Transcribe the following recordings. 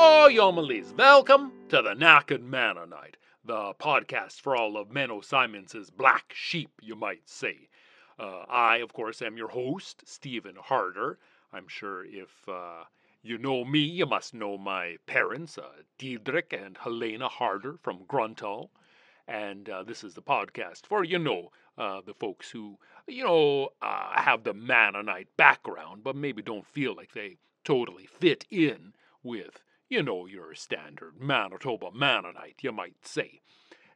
Oh, Yomelis, welcome to the Naked Mennonite, the podcast for all of Menno Simons's black sheep, you might say. Uh, I, of course, am your host, Stephen Harder. I'm sure if uh, you know me, you must know my parents, uh, Diedrich and Helena Harder from Grunthal. And uh, this is the podcast for, you know, uh, the folks who, you know, uh, have the Mennonite background, but maybe don't feel like they totally fit in with you know, your standard Manitoba Mennonite, you might say.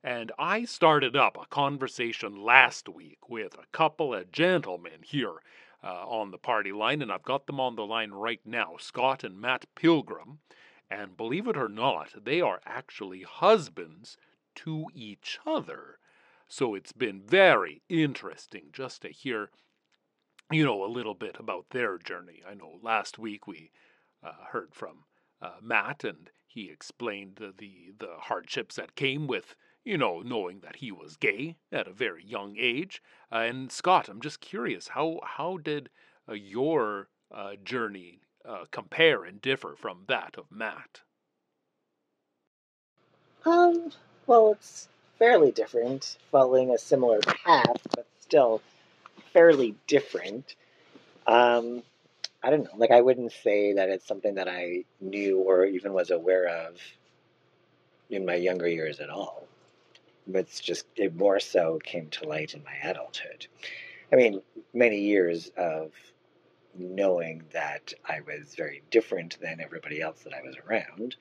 And I started up a conversation last week with a couple of gentlemen here uh, on the party line, and I've got them on the line right now Scott and Mat Pilgrim. And believe it or not, they are actually husbands to each other. So it's been very interesting just to hear, you know, a little bit about their journey. I know last week we uh, heard from uh, Mat, and he explained the, the, the hardships that came with you know knowing that he was gay at a very young age. Uh, and Scott, I'm just curious how how did uh, your uh, journey uh, compare and differ from that of Mat? Um, well, it's fairly different, following a similar path, but still fairly different. Um, I don't know. Like, I wouldn't say that it's something that I knew or even was aware of in my younger years at all. It's just, it more so came to light in my adulthood. I mean, many years of knowing that I was very different than everybody else that I was around,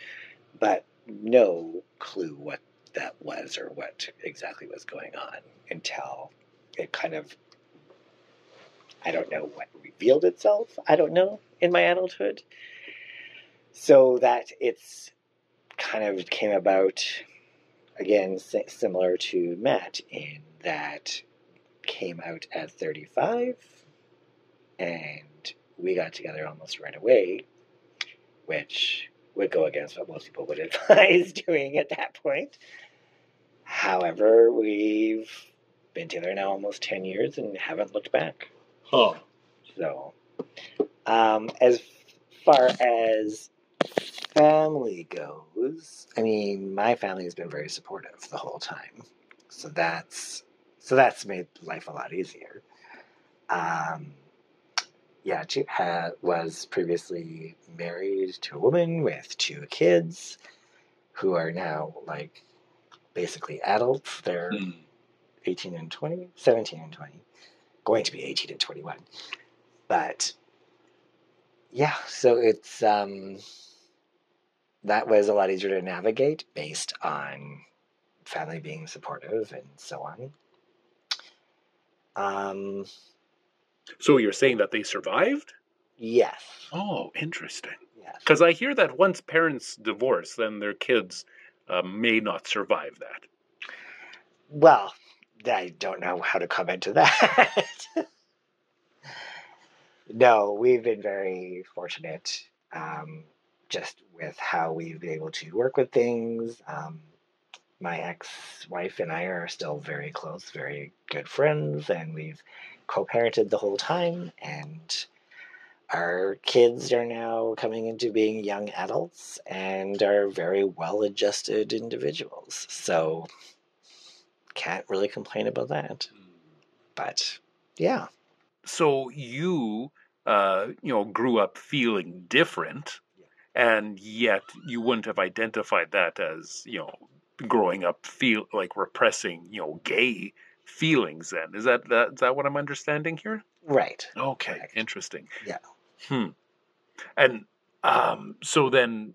but no clue what that was or what exactly was going on until it kind of I don't know what revealed itself, I don't know, in my adulthood. So that it's kind of came about, again, similar to Mat, in that came out at 35 and we got together almost right away, which would go against what most people would advise doing at that point. However, we've been together now almost 10 years and haven't looked back. Huh. So, um, as far as family goes, I mean, my family has been very supportive the whole time. So that's so that's made life a lot easier. Um, yeah, she had, was previously married to a woman with two kids who are now like basically adults. They're mm. 18 and 20, 17 and 20 going to be 18 and 21. But yeah, so it's um, that was a lot easier to navigate based on family being supportive and so on. Um, so you're saying that they survived? Yes. Oh, interesting. Yes. Because I hear that once parents divorce, then their kids uh, may not survive that. Well, I don't know how to comment to that. no, we've been very fortunate um, just with how we've been able to work with things. Um, my ex wife and I are still very close, very good friends, and we've co parented the whole time. And our kids are now coming into being young adults and are very well adjusted individuals. So can't really complain about that. But yeah. So you, uh, you know, grew up feeling different, and yet you wouldn't have identified that as, you know, growing up feel like repressing, you know, gay feelings. Then is that that is that what I'm understanding here? Right. Okay. Correct. Interesting. Yeah. Hmm. And um, so then,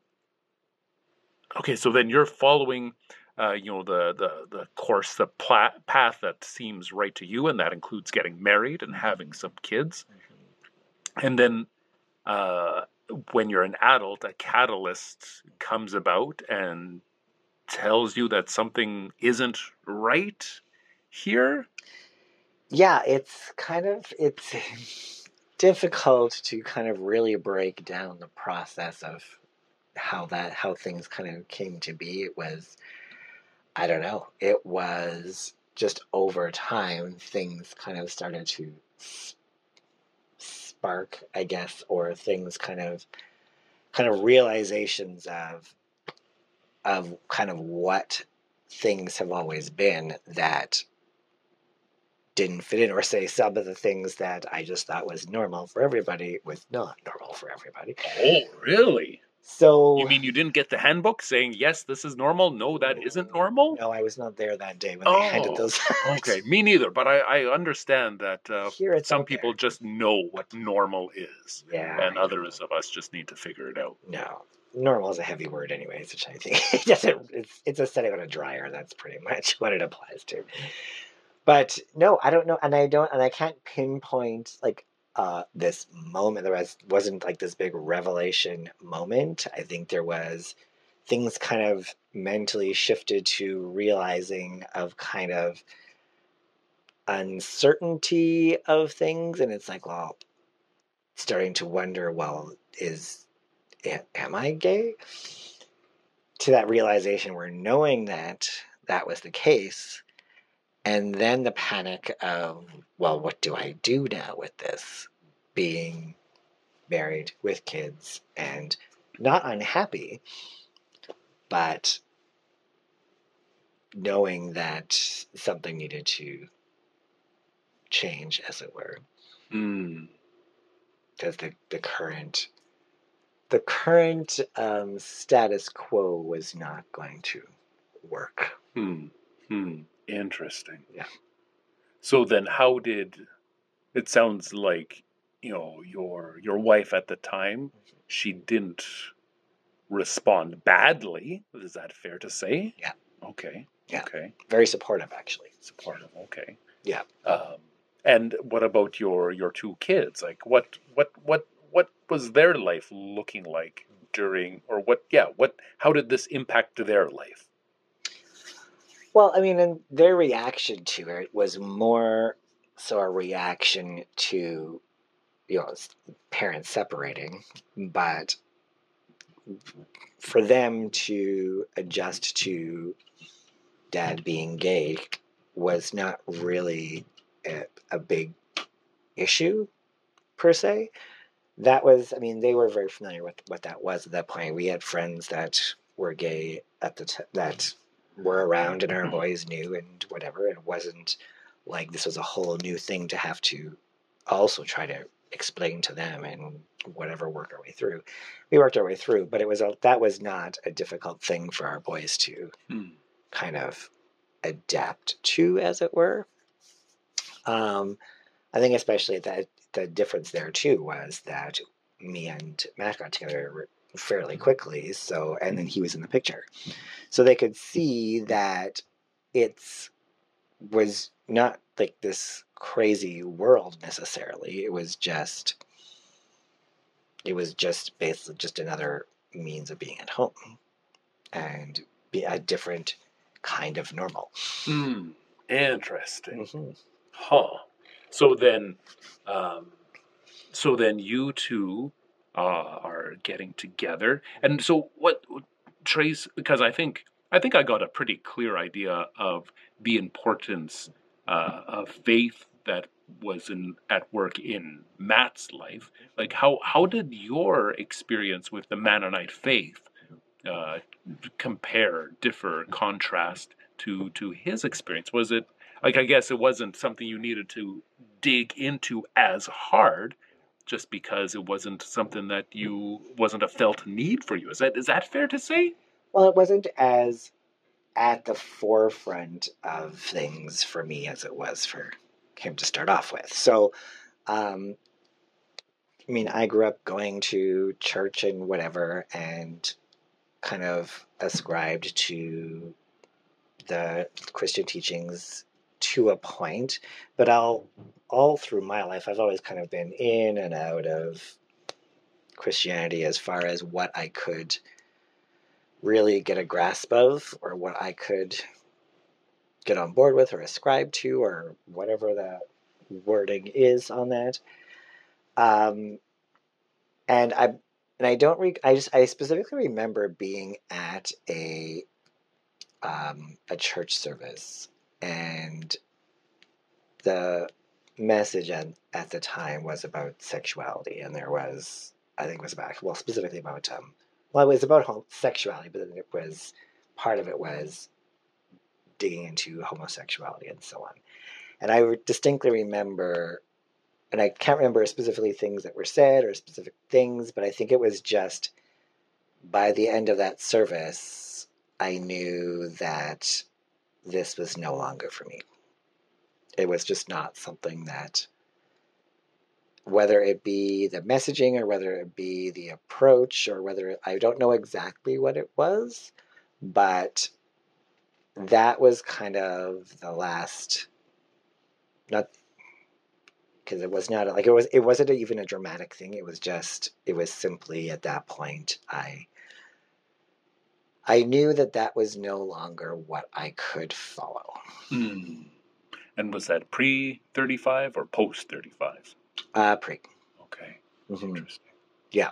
okay, so then you're following uh, you know the the the course the pla- path that seems right to you and that includes getting married and having some kids. Mm-hmm. and then uh, when you're an adult a catalyst comes about and tells you that something isn't right here. Yeah it's kind of it's difficult to kind of really break down the process of how that how things kind of came to be. It was I don't know. It was just over time, things kind of started to spark, I guess, or things kind of kind of realizations of of kind of what things have always been that didn't fit in, or say some of the things that I just thought was normal for everybody was not normal for everybody. Oh, really? So You mean you didn't get the handbook saying yes, this is normal? No, that isn't normal. No, I was not there that day when they handed Oh, those. out. Okay, me neither. But I, I understand that uh, Here some there. people just know what normal is, Yeah. and others of us just need to figure it out. No, normal is a heavy word, anyways. Which I think it doesn't. It's it's a setting on a dryer. That's pretty much what it applies to. But no, I don't know, and I don't, and I can't pinpoint like uh, this moment. There was wasn't like this big revelation moment. I think there was things kind of mentally shifted to realizing of kind of uncertainty of things, and it's like, well, starting to wonder, well, is am I gay? To that realization where knowing that that was the case, and then the panic of, well, what do I do now with this? Being married with kids and not unhappy, but knowing that something needed to change, as it were because the, the current the current um, status quo was not going to work. Hmm. Hmm. Interesting. Yeah. So then, how did? It sounds like you know your your wife at the time. She didn't respond badly. Is that fair to say? Yeah. Okay. Yeah. Okay. Very supportive, actually. Supportive. Okay. Yeah. Um, and what about your your two kids? Like, what what what what was their life looking like during, or what? Yeah. What? How did this impact their life? Well, I mean, and their reaction to it was more so a reaction to, you know, parents separating, but for them to adjust to dad being gay was not really a, a big issue per se. That was, I mean, they were very familiar with what that was at that point. We had friends that were gay at the t- that were around and our boys knew and whatever. It wasn't like this was a whole new thing to have to also try to explain to them and whatever work our way through. We worked our way through, but it was a, that was not a difficult thing for our boys to Hmm. kind of adapt to, as it were. Um, I think especially that the difference there too was that me and Mat got together fairly quickly. So, and then he was in the picture, so they could see that it's was not like this crazy world necessarily. It was just, it was just basically just another means of being at home, and be a different kind of normal. Hmm. Interesting. Mhm. Huh. So then, um, so then you two uh, are getting together, and so what, Trace? Because I think I think I got a pretty clear idea of the importance uh, of faith that was in at work in Mat's life. Like how how did your experience with the Mennonite faith uh, compare, differ, contrast to to his experience? Was it like I guess it wasn't something you needed to dig into as hard, just because it wasn't something that you wasn't a felt need for you. Is that is that fair to say? Well, it wasn't as at the forefront of things for me as it was for him to start off with. So, um, I mean, I grew up going to church and whatever, and kind of ascribed to the Christian teachings to a point, but all all through my life, I've always kind of been in and out of Christianity as far as what I could really get a grasp of or what I could get on board with or ascribe to or whatever the wording is on that. Um, and I and I don't re- I just I specifically remember being at a um, a church service and the message at, at the time was about sexuality and there was I think it was about well specifically about um well it was about sexuality, but then it was part of it was digging into homosexuality and so on. And I distinctly remember, and I can't remember specifically things that were said or specific things, but I think it was just by the end of that service, I knew that this was no longer for me. It was just not something that, whether it be the messaging or whether it be the approach or whether I don't know exactly what it was, but that was kind of the last not because it was not like it was it wasn't even a dramatic thing it was just it was simply at that point i i knew that that was no longer what i could follow Hmm. And was that pre 35 or post 35? uh pre Okay. Mhm. Interesting. Yeah.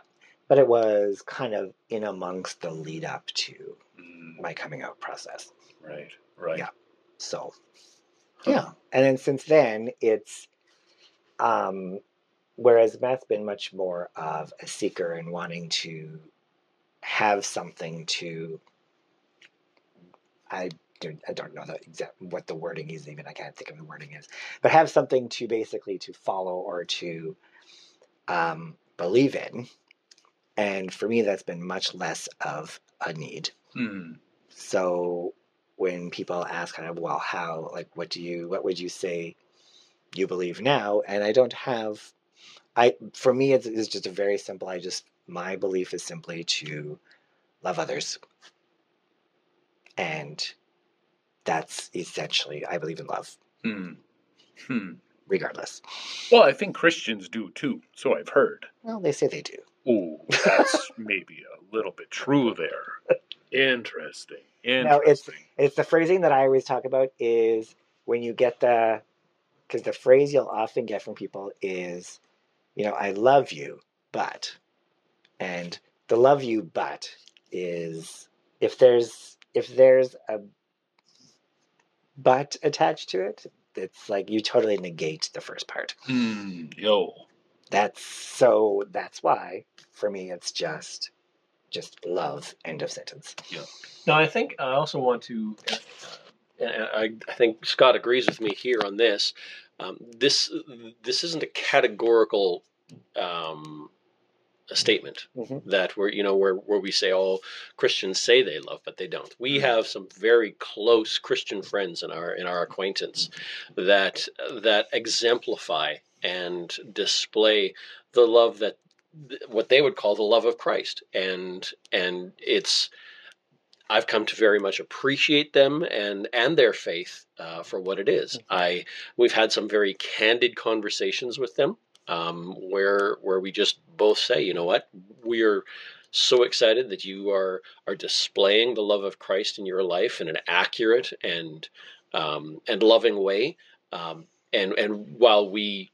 But it was kind of in amongst the lead up to Mm, my coming out process right. Right. Yeah. so Huh. yeah and then since then it's um whereas matt's been much more of a seeker and wanting to have something to i don't, I don't know the exact what the wording is even i can't think of the wording is but have something to basically to follow or to um, believe in. And for me that's been much less of a need. Hmm. so when people ask kind of well how like what do you what would you say you believe now? And i don't have i for me it's, it's just a very simple i just my belief is simply to love others and that's essentially i believe in love Hmm. Hmm. regardless Well, I think Christians do too, so I've heard. well they say they do Ooh, that's maybe a little bit true there. Interesting. Interesting. No, it's- it's the phrasing that i always talk about is when you get the because the phrase you'll often get from people is you know i love you but and the love you but is if there's if there's a but attached to it it's like you totally negate the first part Hmm. Yo. that's so that's why for me it's just just love end of sentence Yeah. Now, I think I also want to, uh, I, I think Scott agrees with me here on this. Um, this this isn't a categorical um, a statement Mhm. that we're you know where where we say oh Christians say they love but they don't. We have some very close Christian friends in our in our acquaintance that that exemplify and display the love that what they would call the love of Christ and and it's I've come to very much appreciate them and and their faith uh, for what it is. I we've had some very candid conversations with them um, where where we just both say, you know what, we're so excited that you are are displaying the love of Christ in your life in an accurate and um, and loving way. Um, and and while we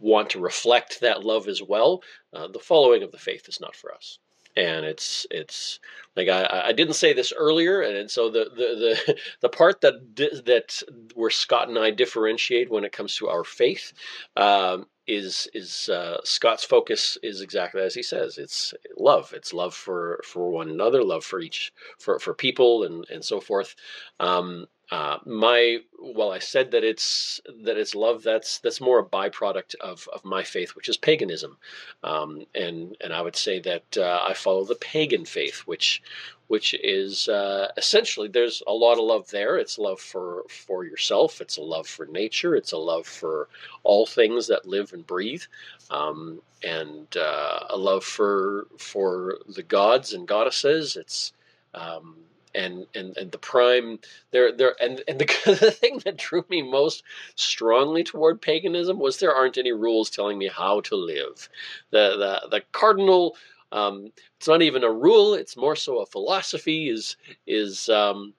want to reflect that love as well, uh, the following of the faith is not for us and it's it's like I, I didn't say this earlier, and so the the the, the part that that where Scott and I differentiate when it comes to our faith um, is is uh, Scott's focus is exactly as he says. It's love. It's love for for one another, love for each for for people, and and so forth. Um, uh, my well, I said that it's that it's love. That's that's more a byproduct of of my faith, which is paganism um, and and I would say that uh, I follow the pagan faith, which which is uh, essentially there's a lot of love there. It's love for for yourself. It's a love for nature. It's a love for all things that live and breathe, um, and uh, a love for for the gods and goddesses. It's um, and, and and the prime there there and and the, the thing that drew me most strongly toward paganism was there aren't any rules telling me how to live the the, the cardinal um, it's not even a rule it's more so a philosophy is is um,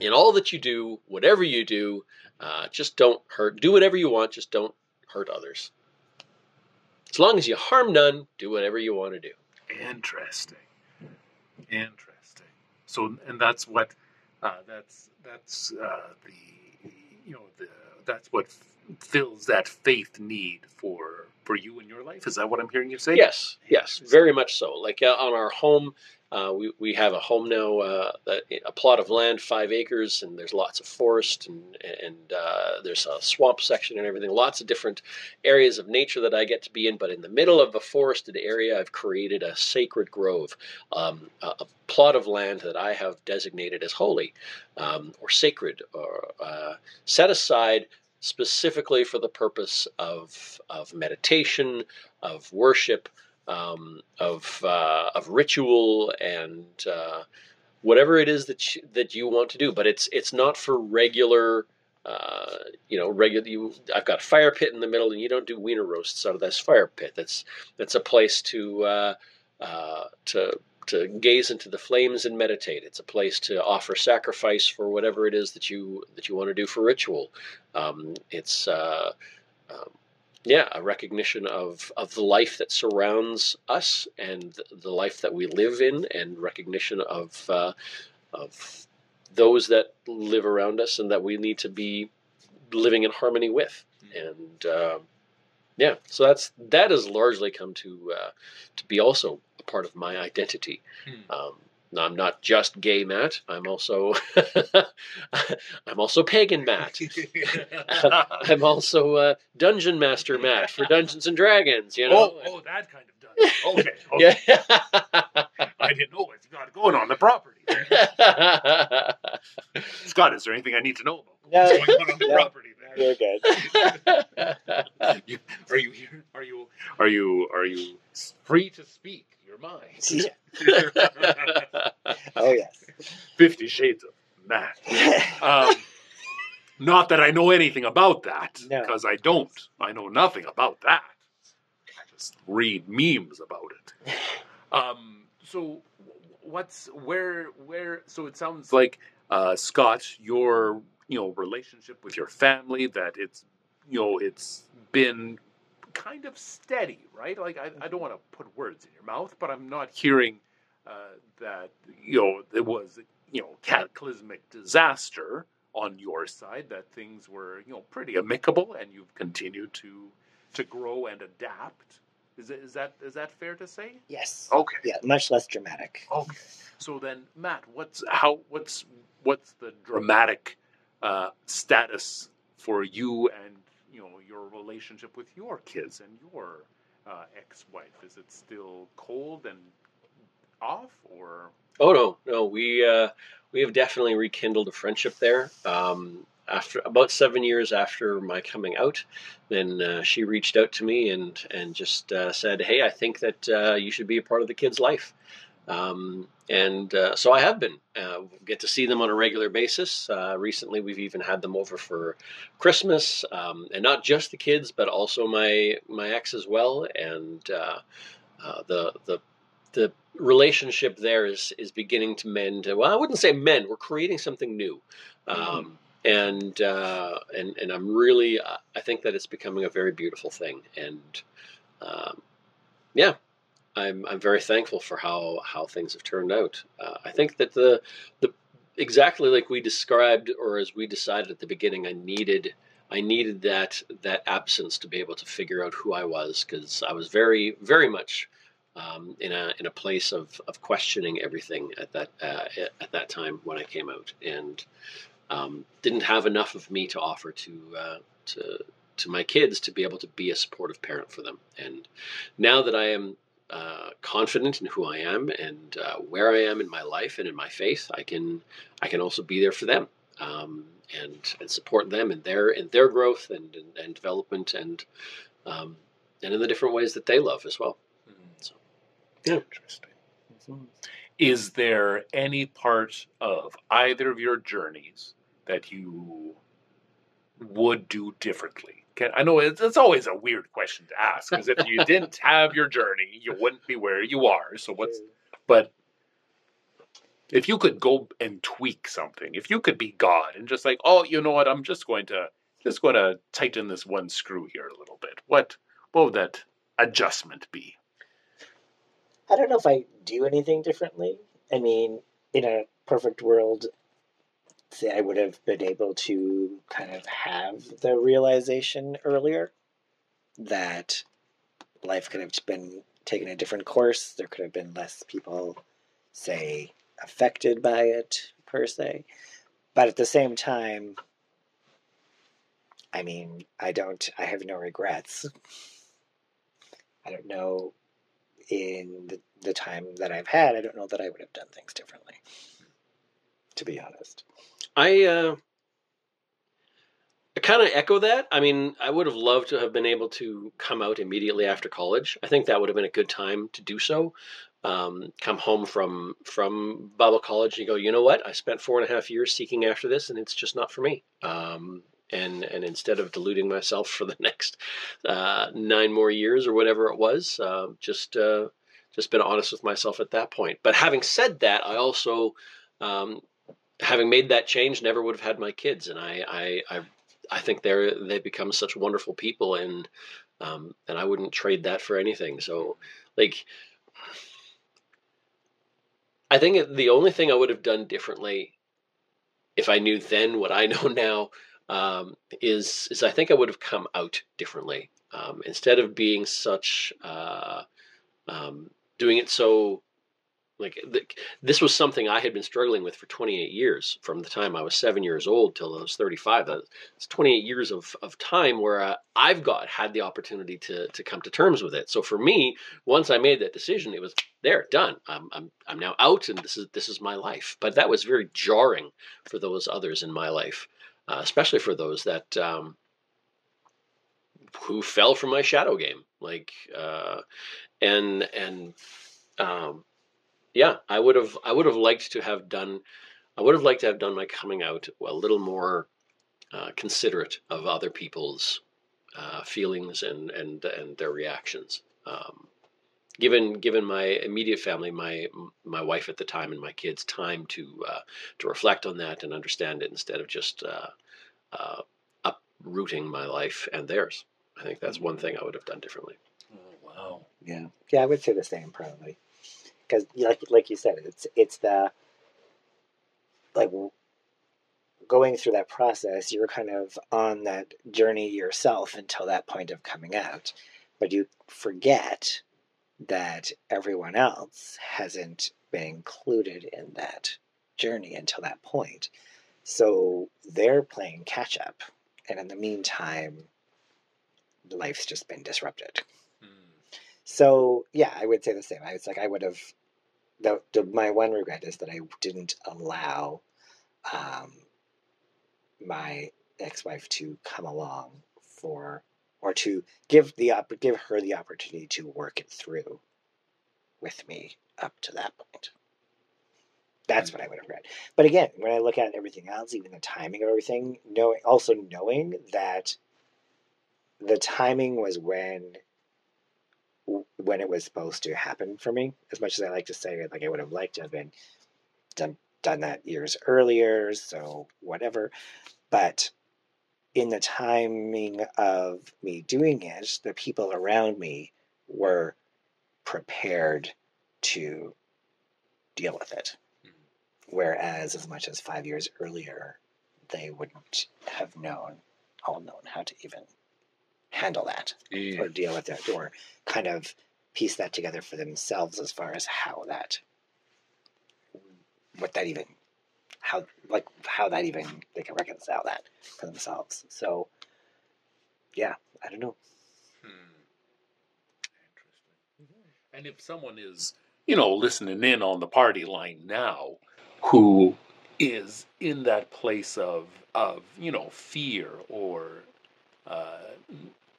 in all that you do whatever you do uh, just don't hurt do whatever you want just don't hurt others as long as you harm none do whatever you want to do Interesting. Interesting. So, and that's what uh, that's that's uh, the you know the that's what fills that faith need for for you in your life. Is that what I'm hearing you say? Yes, yes, very much so. Like uh, on our home, uh, we we have a home now, uh, a plot of land, five acres, and there's lots of forest and and uh, there's a swamp section and everything. Lots of different areas of nature that I get to be in. But in the middle of a forested area, I've created a sacred grove, um, a, a, plot of land that I have designated as holy um, or sacred or uh, set aside specifically for the purpose of of meditation, of worship, um, of uh, of ritual, and uh, whatever it is that you, that you want to do. But it's it's not for regular. Uh, you know, regular. You, I've got a fire pit in the middle, and you don't do wiener roasts out of this fire pit. That's that's a place to uh, uh, to to gaze into the flames and meditate. It's a place to offer sacrifice for whatever it is that you that you want to do for ritual. Um, it's uh, um, yeah, a recognition of of the life that surrounds us and the life that we live in, and recognition of uh, of those that live around us and that we need to be living in harmony with. Mm-hmm. And uh, yeah, so that's that has largely come to uh, to be also a part of my identity. Hmm. Um, I'm not just gay Mat. I'm also I'm also pagan Mat. I'm also uh, dungeon master Mat for Dungeons and Dragons. You know. Oh, oh that kind of dungeon. Okay. okay. Yeah. I didn't know what's got going on the property. Scott, is there anything I need to know about? No, what's going on on the property? You're good. you, are you here? Are you are you are you free to speak your mind? Yeah. oh yes. Fifty Shades of Mat. Um, not that I know anything about that, because no. I don't. I know nothing about that. I just read memes about it. Um, so, what's where where? So it sounds like uh, Scott, your you know relationship with your family that it's you know it's been kind of steady right? Like i, I don't want to put words in your mouth but i'm not hearing uh, that you know it was you know cataclysmic disaster on your side that things were you know pretty amicable and you've continued to to grow and adapt. Is, it, is that is that fair to say? Yes. Okay. Yeah much less dramatic. Okay. So then matt what's how what's what's the dramatic uh, status for you and you know your relationship with your kids and your uh, ex-wife? Is it still cold and off, or? Oh no, no. We uh, we have definitely rekindled a friendship there. Um, after about seven years after my coming out, then uh, she reached out to me and and just uh, said, "Hey, I think that uh, you should be a part of the kid's life." Um, and uh, so I have been. Uh, get to see them on a regular basis. Uh, recently, we've even had them over for Christmas, um, and not just the kids, but also my my ex as well. And uh, uh, the the the relationship there is is beginning to mend. Well, I wouldn't say mend. We're creating something new. Um, mm-hmm. and uh, and and I'm really I think that it's becoming a very beautiful thing. And um, yeah, I'm I'm very thankful for how how things have turned out. Uh, I think that the the exactly like we described or as we decided at the beginning, I needed I needed that that absence to be able to figure out who I was because I was very very much um, in a in a place of, of questioning everything at that uh, at that time when I came out and um, didn't have enough of me to offer to uh, to to my kids to be able to be a supportive parent for them. And now that I am uh, confident in who I am and uh, where I am in my life and in my faith, I can I can also be there for them um, and and support them in their in their growth and and, and development and um, and in the different ways that they love as well. Mm-hmm. So, yeah. Interesting. Is there any part of either of your journeys that you would do differently? Can, I know it's, it's always a weird question to ask because if you didn't have your journey, you wouldn't be where you are. So what's, but if you could go and tweak something, if you could be God and just like, oh, you know what, I'm just going to just going to tighten this one screw here a little bit. What what would that adjustment be? I don't know if I do anything differently. I mean, in a perfect world, I would have been able to kind of have the realization earlier that life could have been taken a different course. There could have been less people, say, affected by it per se. But at the same time, I mean, I don't, I have no regrets. I don't know in the, the time that I've had, I don't know that I would have done things differently, to be honest. I, uh, I kind of echo that. I mean, I would have loved to have been able to come out immediately after college. I think that would have been a good time to do so. Um, come home from from Bible college and go, you know what? I spent four and a half years seeking after this, and it's just not for me. Um, and and instead of deluding myself for the next uh, nine more years or whatever it was, uh, just uh, just been honest with myself at that point. But having said that, I also um, having made that change, never would have had my kids, and I I, I I think they're they become such wonderful people, and um, and I wouldn't trade that for anything. So, like, I think the only thing I would have done differently, if I knew then what I know now, um, is is I think I would have come out differently um, instead of being such uh, um, doing it so like this was something I had been struggling with for 28 years, from the time I was seven years old till I was 35. It's 28 years of, of time where uh, I've got had the opportunity to to come to terms with it. So for me, once I made that decision, it was there, done. I'm I'm I'm now out, and this is this is my life. But that was very jarring for those others in my life, uh, especially for those that. Um, who fell from my shadow game like uh, and and um, yeah, I would have I would have liked to have done I would have liked to have done my coming out a little more uh, considerate of other people's uh, feelings and and and their reactions. Um, given given my immediate family, my my wife at the time and my kids, time to uh, to reflect on that and understand it instead of just uh, uh, uprooting my life and theirs. I think that's one thing I would have done differently. Oh, wow. Yeah. Yeah, I would say the same probably because like like you said, it's it's the like going through that process. You're kind of on that journey yourself until that point of coming out, but you forget that everyone else hasn't been included in that journey until that point. So they're playing catch up, and in the meantime, life's just been disrupted. So yeah, I would say the same. I was like, I would have. The, the my one regret is that I didn't allow um, my ex-wife to come along for or to give the give her the opportunity to work it through with me up to that point. That's what I would have read. But again, when I look at everything else, even the timing of everything, knowing also knowing that the timing was when when it was supposed to happen for me. As much as I like to say, like I would have liked to have been done done that years earlier, so whatever. But in the timing of me doing it, the people around me were prepared to deal with it. Mm-hmm. Whereas, as much as five years earlier, they wouldn't have known, all known how to even handle that yeah. or deal with that or kind of piece that together for themselves as far as how that what that even how like how that even they can reconcile that for themselves so yeah i don't know hmm. interesting and if someone is you know listening in on the party line now who is in that place of of you know fear or uh,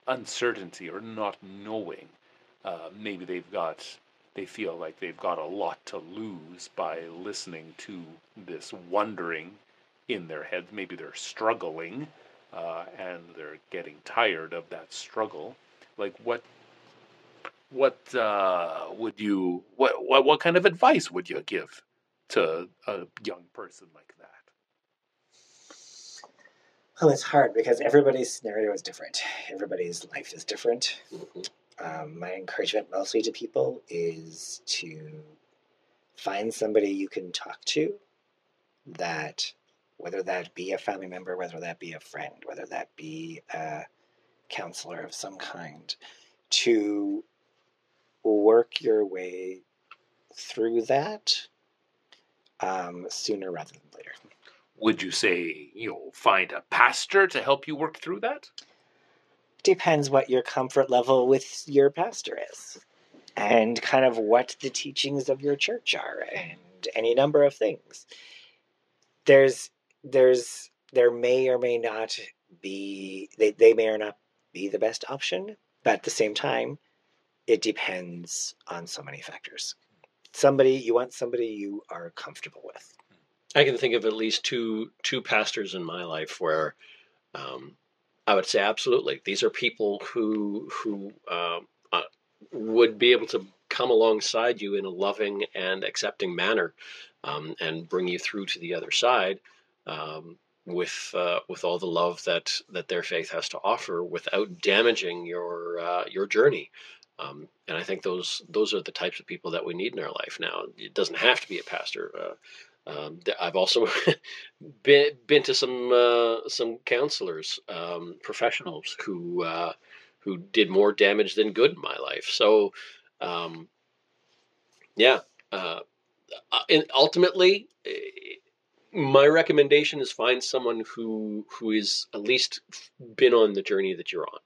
uncertainty or not knowing. Uh, maybe they've got, they feel like they've got a lot to lose by listening to this wondering in their heads. Maybe they're struggling uh, and they're getting tired of that struggle. Like what? What uh, would you? What, what what kind of advice would you give to a young person like that? Well, it's hard because everybody's scenario is different. Everybody's life is different. Mm-hmm. Um, my encouragement mostly to people is to find somebody you can talk to that, whether that be a family member, whether that be a friend, whether that be a counselor of some kind, to work your way through that um, sooner rather than later. Would you say, you'll find a pastor to help you work through that? Depends what your comfort level with your pastor is and kind of what the teachings of your church are and any number of things. There's there's there may or may not be they, they may or not be the best option, but at the same time, it depends on so many factors. Somebody you want somebody you are comfortable with. I can think of at least two two pastors in my life where um, I would say absolutely these are people who who uh, uh, would be able to come alongside you in a loving and accepting manner um, and bring you through to the other side um, with uh, with all the love that that their faith has to offer without damaging your uh, your journey. Um, and I think those those are the types of people that we need in our life now. It doesn't have to be a pastor. Uh, um, I've also been been to some uh, some counselors, um, professionals who uh, who did more damage than good in my life. So, um, yeah, uh, uh and ultimately, my recommendation is find someone who who is at least been on the journey that you're on.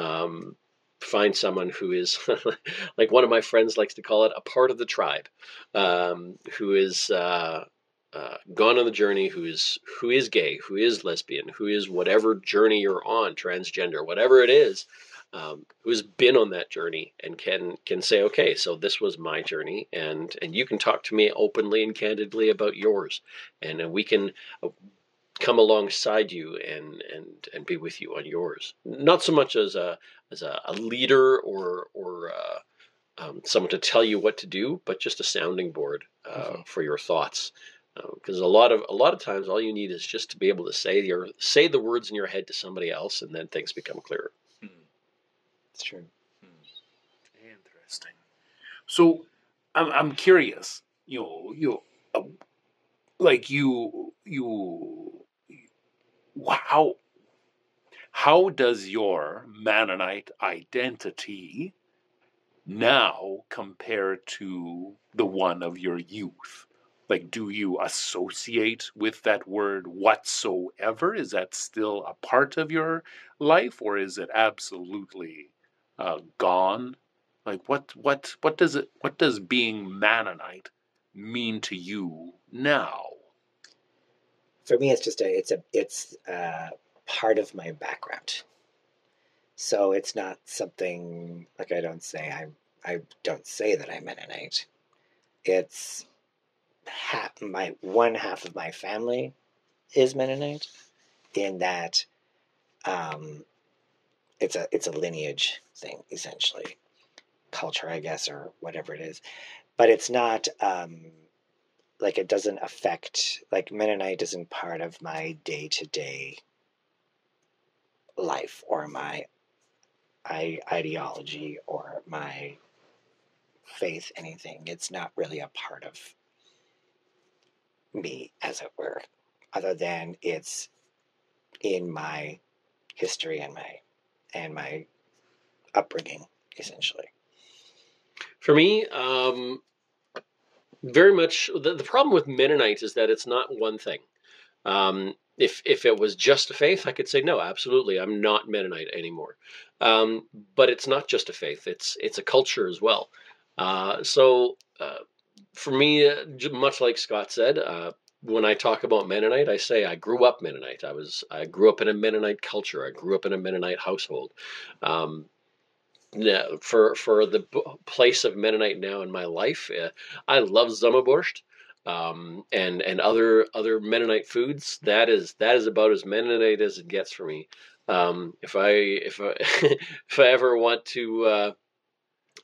Um, find someone who is like one of my friends likes to call it a part of the tribe, um, who is uh, uh, gone on the journey, who is who is gay, who is lesbian, who is whatever journey you're on, transgender, whatever it is, um, who's been on that journey and can can say, okay, so this was my journey, and and you can talk to me openly and candidly about yours, and, and we can come alongside you and and and be with you on yours. Not so much as a as a, a leader or or uh, um, someone to tell you what to do, but just a sounding board uh, mm-hmm. for your thoughts. Because uh, a lot of a lot of times, all you need is just to be able to say your say the words in your head to somebody else, and then things become clearer. It's true. Hmm. Interesting. So, I'm I'm curious. You know, you uh, like you you how how does your Mennonite identity now compare to the one of your youth? Like, do you associate with that word whatsoever? Is that still a part of your life, or is it absolutely uh, gone? Like what what what does it what does being Mennonite mean to you now? For me, it's just a it's a it's a part of my background. So it's not something like I don't say I I don't say that I'm Mennonite. It's half my one half of my family is Mennonite, in that um, it's a it's a lineage thing essentially, culture I guess or whatever it is, but it's not um, like it doesn't affect like Mennonite isn't part of my day to day life or my I, ideology or my faith anything. It's not really a part of me, as it were, other than it's in my history and my and my upbringing, essentially. For me, um, very much the, the problem with Mennonites is that it's not one thing. Um, if if it was just a faith, I could say no, absolutely, I'm not Mennonite anymore. Um, but it's not just a faith; it's it's a culture as well. Uh, so uh, for me, uh, much like Scott said, uh, when I talk about Mennonite, I say I grew up Mennonite. I was I grew up in a Mennonite culture. I grew up in a Mennonite household. Um, for for the place of Mennonite now in my life, uh, I love Zummerborscht. Um, and and other other Mennonite foods. That is that is about as Mennonite as it gets for me. Um, if I if I if I ever want to uh,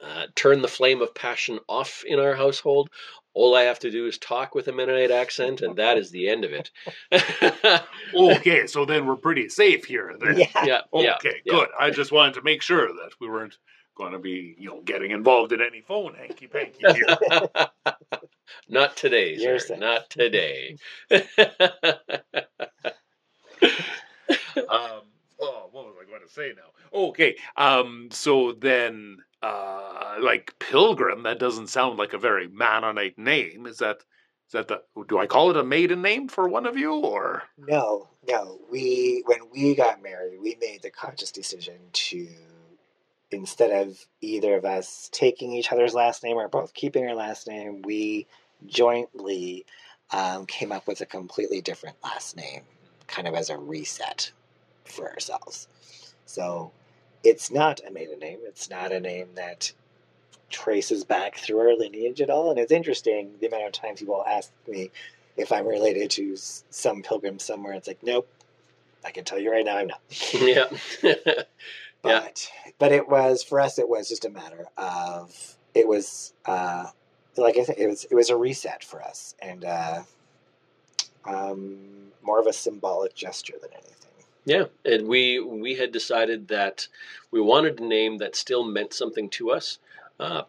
uh, turn the flame of passion off in our household, all I have to do is talk with a Mennonite accent, and that is the end of it. okay, so then we're pretty safe here. Then. Yeah. yeah. Okay, yeah, good. Yeah. I just wanted to make sure that we weren't going to be, you know, getting involved in any phone hanky panky here. Not today, sir. Not today. um, oh, what was I going to say now? Okay, um, so then uh, like Pilgrim, that doesn't sound like a very Mennonite name. Is that is that the do I call it a maiden name for one of you or No, no. We when we got married, we made the conscious decision to instead of either of us taking each other's last name or both keeping our last name, we jointly um, came up with a completely different last name, kind of as a reset for ourselves. So it's not a maiden name. It's not a name that traces back through our lineage at all. And it's interesting the amount of times people ask me if I'm related to some pilgrim somewhere. It's like, nope. I can tell you right now, I'm not. yeah. but yeah. but it was for us. It was just a matter of it was uh, like I said, it was it was a reset for us, and uh, um, more of a symbolic gesture than anything. Yeah, and we we had decided that we wanted a name that still meant something to us. Uh,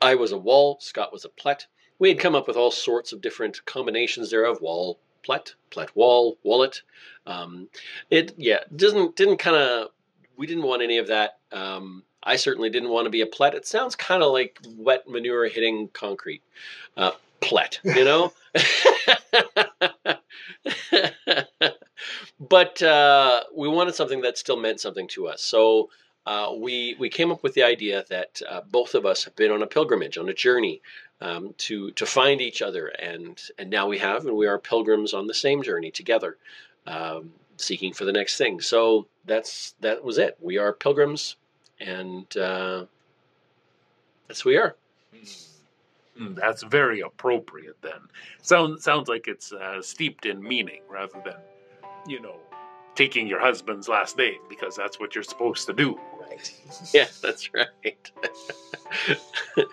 I was a wall, Scott was a Plett. We had come up with all sorts of different combinations thereof: wall, Plett, Plett, wall, wallet. Um, it yeah doesn't didn't kind of we didn't want any of that. Um, I certainly didn't want to be a Plett. It sounds kind of like wet manure hitting concrete. Uh, plet, you know. but uh, we wanted something that still meant something to us. So uh, we we came up with the idea that uh, both of us have been on a pilgrimage, on a journey um, to to find each other, and and now we have, and we are pilgrims on the same journey together, um, seeking for the next thing. So that's that was it. We are pilgrims, and uh, that's who we are. Mm, that's very appropriate. Then sounds sounds like it's uh, steeped in meaning rather than, you know, taking your husband's last name because that's what you're supposed to do. Right. yeah, that's right.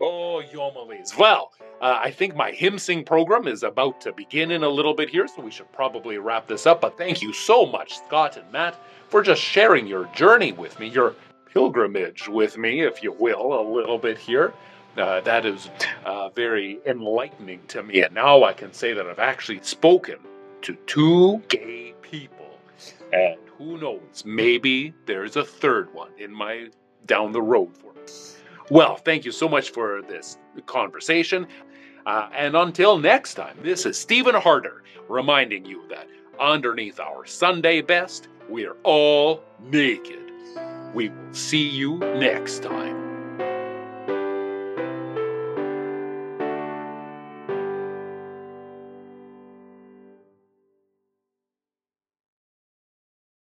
oh, Yomelis. Well, uh, I think my hymn sing program is about to begin in a little bit here, so we should probably wrap this up. But thank you so much, Scott and Mat, for just sharing your journey with me, your pilgrimage with me, if you will, a little bit here. Uh, that is uh, very enlightening to me. And now I can say that I've actually spoken to two gay people. And who knows, maybe there's a third one in my down the road for me. Well, thank you so much for this conversation. Uh, and until next time, this is Stephen Harder reminding you that underneath our Sunday best, we're all naked. We will see you next time.